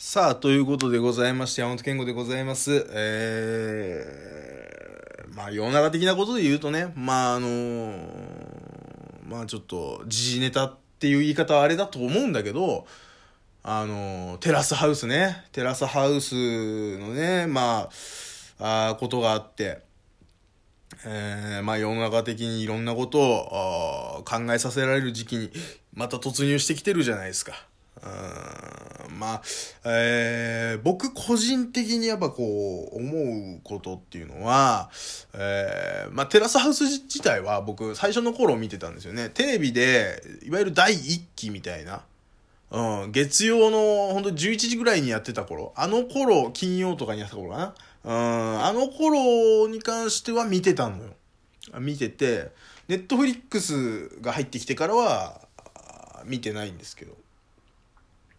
さあ、ということでございまして、山本健吾でございます。えー、まあ、世の中的なことで言うとね、まあ、あのー、まあ、ちょっと、時事ネタっていう言い方はあれだと思うんだけど、あのー、テラスハウスね、テラスハウスのね、まあ、あことがあって、えー、まあ世の中的にいろんなことを考えさせられる時期にまた突入してきてるじゃないですか。まあ、えー、僕個人的にやっぱこう、思うことっていうのは、えー、まあ、テラスハウス自体は僕最初の頃見てたんですよね。テレビで、いわゆる第一期みたいな、うん、月曜のほんと11時ぐらいにやってた頃、あの頃、金曜とかにやってた頃かな。うん、あの頃に関しては見てたのよ。見てて、ネットフリックスが入ってきてからは、見てないんですけど。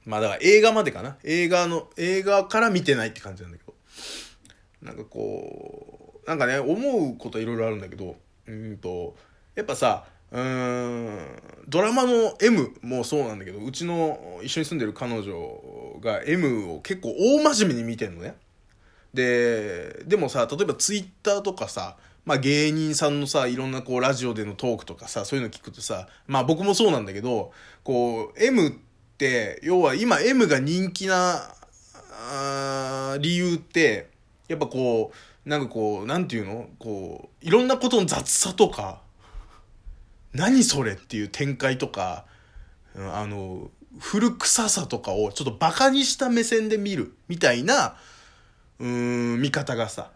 まあだから映画までかな。映画の、映画から見てないって感じなんだけど。なんかこう、なんかね、思うこといろいろあるんだけど、うんと、やっぱさ、うん、ドラマの M もそうなんだけど、うちの一緒に住んでる彼女が M を結構大真面目に見てんのね。で、でもさ、例えばツイッターとかさ、まあ芸人さんのさ、いろんなこうラジオでのトークとかさ、そういうの聞くとさ、まあ僕もそうなんだけど、こう、M って、要は今 M が人気な、理由って、やっぱこう、なんかこう、なんていうの？こう、いろんなことの雑さとか、何それっていう展開とか、あの、古臭さとかをちょっとバカにした目線で見るみたいな、うーん、見方がさ、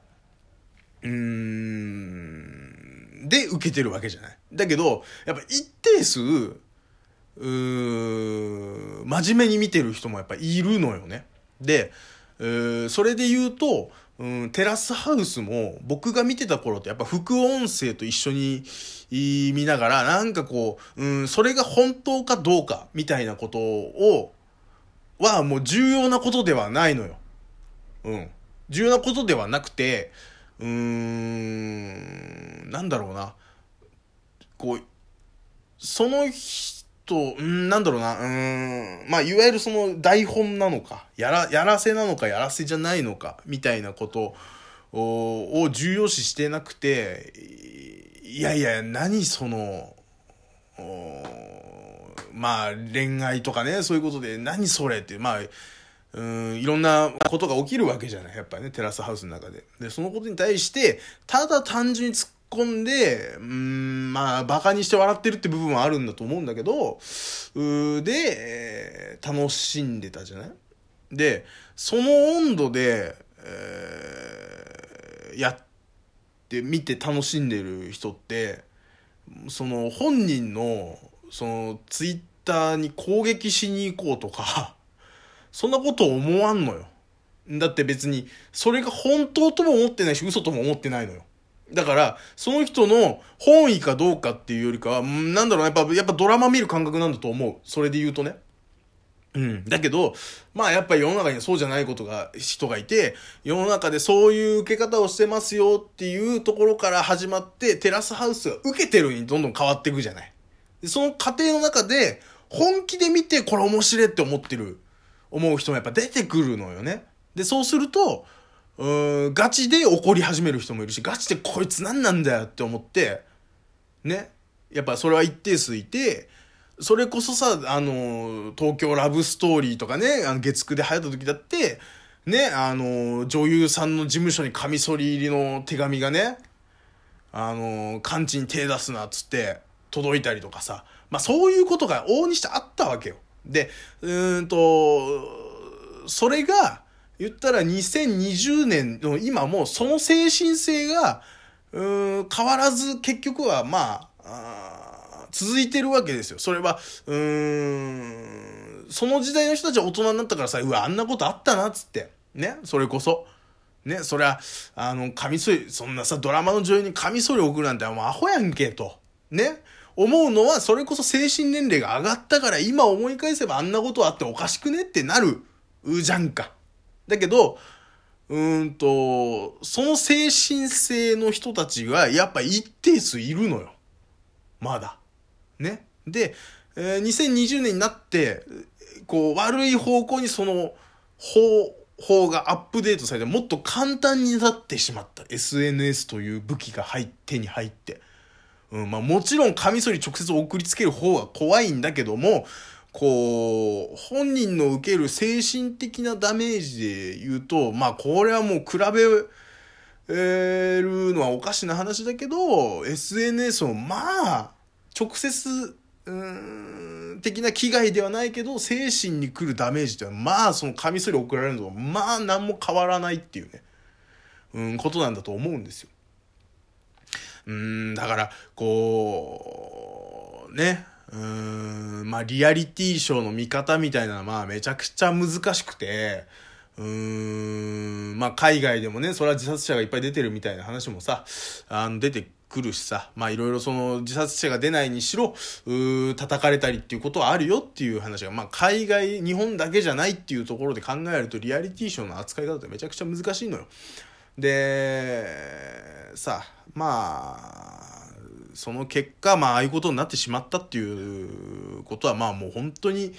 うーん、で受けてるわけじゃない。だけど、やっぱ一定数、真面目に見てる人もやっぱいるのよね。で、それで言うと、うん、テラスハウスも僕が見てた頃ってやっぱ副音声と一緒に見ながらなんかこう、うん、それが本当かどうかみたいなことをはもう重要なことではないのよ。うん。重要なことではなくて、うーん、なんだろうな。こう、その人、うん、なんだろうな、うん、まあ、いわゆるその台本なのか、やら、やらせなのか、やらせじゃないのか、みたいなことを重要視してなくて、いやいや、何その、まあ、恋愛とかね、そういうことで、何それって、まあ、うん、いろんなことが起きるわけじゃない。やっぱりね、テラスハウスの中で。で、そのことに対して、ただ単純に突っ込んで、うん、まあ、馬鹿にして笑ってるって部分はあるんだと思うんだけど、うで、楽しんでたじゃない？で、その温度で、えー、やって見て楽しんでる人って、その本人の、そのツイッターに攻撃しに行こうとか、そんなこと思わんのよ。だって別に、それが本当とも思ってないし、嘘とも思ってないのよ。だから、その人の本意かどうかっていうよりかは、なんだろう、やっぱ、やっぱドラマ見る感覚なんだと思う。それで言うとね。うん。だけど、まあやっぱり世の中にはそうじゃないことが、人がいて、世の中でそういう受け方をしてますよっていうところから始まって、テラスハウスが受けてるにどんどん変わっていくじゃない。その過程の中で、本気で見てこれ面白いって思ってる思う人もやっぱ出てくるのよね。で、そうすると、うーん、ガチで怒り始める人もいるし、ガチでこいつ何なんだよって思って、ね。やっぱそれは一定数いて、それこそさ、あの、東京ラブストーリーとかね、あの月9で流行った時だって、ね、あの、女優さんの事務所にカミソリ入りの手紙がね、あの、完治に手出すなっつって届いたりとかさ、まあそういうことが往々にしてあったわけよ。で、うんと、それが、言ったら2020年の今もその精神性が、うん、変わらず結局はまあ続いてるわけですよ。それは、うん、その時代の人たちは大人になったからさ、うわ、あんなことあったな、っつって。ね、それこそ。ね、そりゃ、あの、カミソリ、そんなさ、ドラマの女優にカミソリ送るなんて、もうアホやんけ、と。ね。思うのは、それこそ精神年齢が上がったから、今思い返せばあんなことあっておかしくねってなる、うじゃんか。だけど、うんと、その精神性の人たちが、やっぱ一定数いるのよ。まだ。ね。で、えー、2020年になって、こう、悪い方向にその、方法がアップデートされてもっと簡単になってしまった SNS という武器が入手に入って。うん、まあもちろんカミソリ直接送りつける方が怖いんだけども、こう、本人の受ける精神的なダメージで言うと、まあこれはもう比べるのはおかしな話だけど、SNS をまあ、直接、うん、的な危害ではないけど、精神に来るダメージってまあそのカミソリ送られるのとまあ何も変わらないっていうね、うん、ことなんだと思うんですよ。うん、だから、こう、ね、うん、まあ、リアリティショーの見方みたいなのは、まあ、めちゃくちゃ難しくて、うーん、まあ、海外でもね、それは自殺者がいっぱい出てるみたいな話もさ、あの、出てくるしさ、まあ、いろいろその、自殺者が出ないにしろ、う叩かれたりっていうことはあるよっていう話が、まあ、海外、日本だけじゃないっていうところで考えると、リアリティショーの扱い方ってめちゃくちゃ難しいのよ。で、さ、まあ、その結果、まあ、ああいうことになってしまったっていうことは、まあもう本当に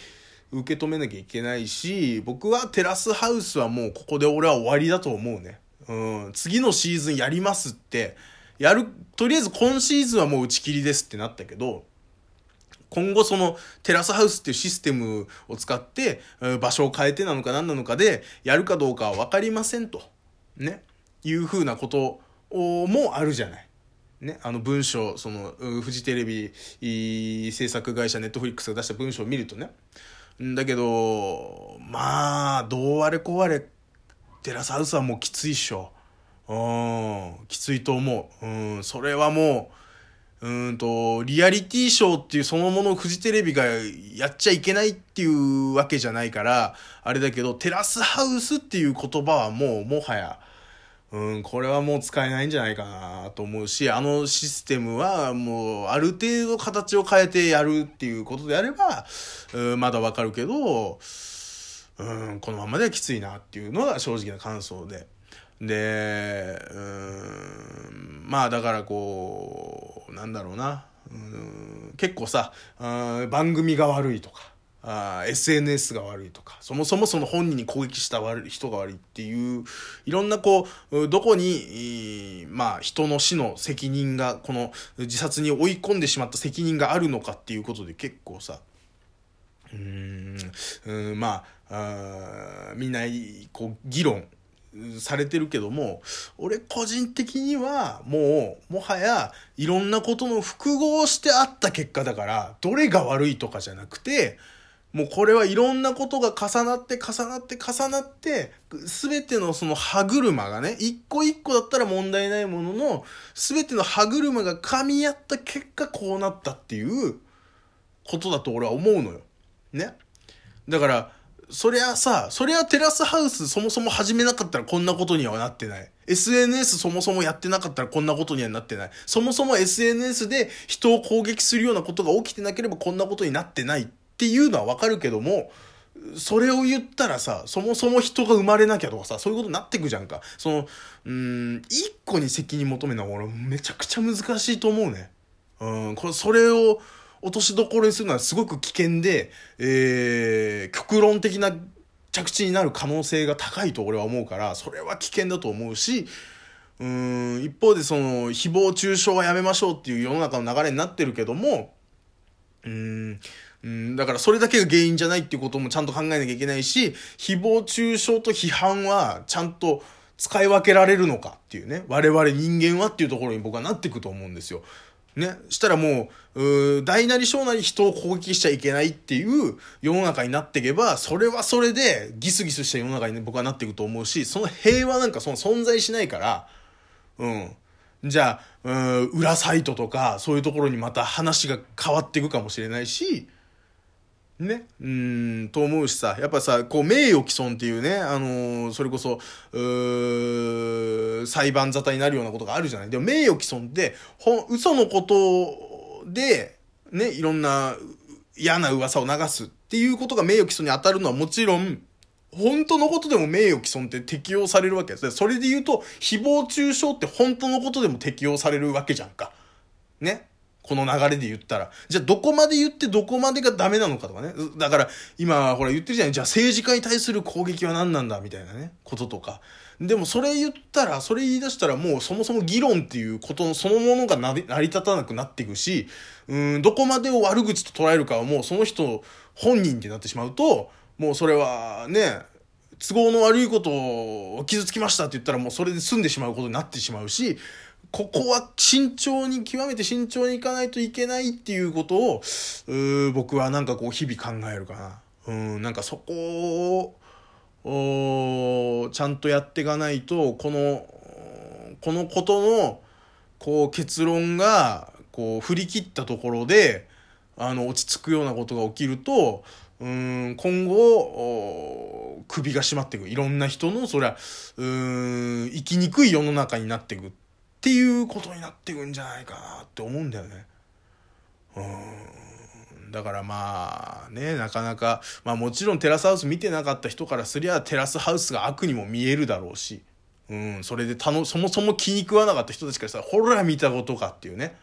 受け止めなきゃいけないし、僕はテラスハウスはもうここで俺は終わりだと思うね。うん、次のシーズンやりますって、やる、とりあえず今シーズンはもう打ち切りですってなったけど、今後そのテラスハウスっていうシステムを使って場所を変えてなのか何なのかでやるかどうかは分かりませんと。ね。いうふうなこともあるじゃない。ね、あの文章、その、フジテレビ制作会社ネットフリックスが出した文章を見るとね。だけど、まあ、どうあれこうあれ、テラスハウスはもうきついっしょ。うん、きついと思う。うん、それはもう、うんと、リアリティショーっていうそのものをフジテレビがやっちゃいけないっていうわけじゃないから、あれだけど、テラスハウスっていう言葉はもう、もはや、うん、これはもう使えないんじゃないかなと思うし、あのシステムはもうある程度形を変えてやるっていうことであれば、うん、まだわかるけど、うん、このままではきついなっていうのが正直な感想で。で、うん、まあだからこう、なんだろうな、うん、結構さ、番組が悪いとか、あ SNS が悪いとか、そもそもその本人に攻撃した悪い人が悪いっていう、いろんなこう、どこに、まあ人の死の責任が、この自殺に追い込んでしまった責任があるのかっていうことで結構さ、うーん、まあ、あみんな、こう、議論されてるけども、俺個人的にはもう、もはやいろんなことの複合してあった結果だから、どれが悪いとかじゃなくて、もうこれはいろんなことが重なって重なって重なって、すべてのその歯車がね、一個一個だったら問題ないものの、すべての歯車が噛み合った結果こうなったっていうことだと俺は思うのよ。ね。だから、そりゃさ、そりゃテラスハウスそもそも始めなかったらこんなことにはなってない。SNS そもそもやってなかったらこんなことにはなってない。そもそも SNS で人を攻撃するようなことが起きてなければこんなことになってないっていうのはわかるけども、それを言ったらさ、そもそも人が生まれなきゃとかさ、そういうことになってくじゃんか。その、うん、一個に責任求めるのは俺めちゃくちゃ難しいと思うね。うん、これ、それを落としどころにするのはすごく危険で、えー、極論的な着地になる可能性が高いと俺は思うから、それは危険だと思うし、うん、一方でその、誹謗中傷はやめましょうっていう世の中の流れになってるけども、うん、うん、だからそれだけが原因じゃないっていうこともちゃんと考えなきゃいけないし、誹謗中傷と批判はちゃんと使い分けられるのかっていうね、我々人間はっていうところに僕はなっていくと思うんですよ。ね。したらもう、う大なり小なり人を攻撃しちゃいけないっていう世の中になっていけば、それはそれでギスギスした世の中に、ね、僕はなっていくと思うし、その平和なんかその存在しないから、うん。じゃあ、うん、裏サイトとか、そういうところにまた話が変わっていくかもしれないし、ね。うん、と思うしさ、やっぱさ、こう、名誉毀損っていうね、あのー、それこそ、う裁判沙汰になるようなことがあるじゃない。でも、名誉毀損って、ほ、嘘のことで、ね、いろんな嫌な噂を流すっていうことが名誉毀損に当たるのはもちろん、本当のことでも名誉毀損って適用されるわけです。それで言うと、誹謗中傷って本当のことでも適用されるわけじゃんか。ね。この流れで言ったら。じゃあどこまで言ってどこまでがダメなのかとかね。だから今ほら言ってるじゃない。じゃあ政治家に対する攻撃は何なんだみたいなね。こととか。でもそれ言ったら、それ言い出したらもうそもそも議論っていうことそのものが成り立たなくなっていくし、うん、どこまでを悪口と捉えるかはもうその人本人ってなってしまうと、もうそれはね、都合の悪いことを傷つきましたって言ったらもうそれで済んでしまうことになってしまうし、ここは慎重に、極めて慎重にいかないといけないっていうことを、僕はなんかこう日々考えるかな。うん、なんかそこを、ちゃんとやっていかないと、この、このことの、こう結論が、こう振り切ったところで、あの、落ち着くようなことが起きると、うん今後首が締まっていくいろんな人のそりゃうん生きにくい世の中になっていくっていうことになっていくんじゃないかなって思うんだよね。うんだからまあねなかなかまあもちろんテラスハウス見てなかった人からすりゃテラスハウスが悪にも見えるだろうし、うん、それでたのそもそも気に食わなかった人たちからさほら見たことかっていうね。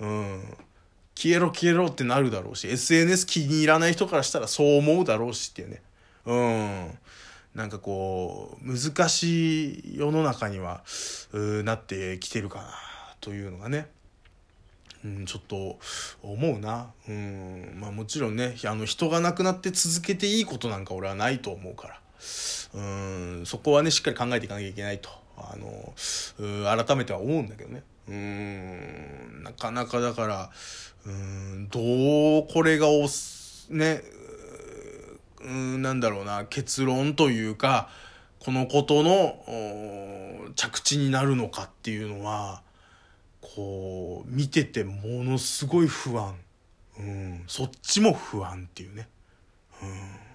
うん消えろ消えろってなるだろうし、SNS 気に入らない人からしたらそう思うだろうしっていうね。うん。なんかこう、難しい世の中には、なってきてるかな、というのがね。うん、ちょっと思うな。うん。まあもちろんね、あの人が亡くなって続けていいことなんか俺はないと思うから。うん、そこはね、しっかり考えていかなきゃいけないと、あの、改めては思うんだけどね。うん、なかなかだから、うん、どうこれがおね、うん、なんだろうな、結論というか、このことの着地になるのかっていうのは、こう、見ててものすごい不安。うん、そっちも不安っていうね。うん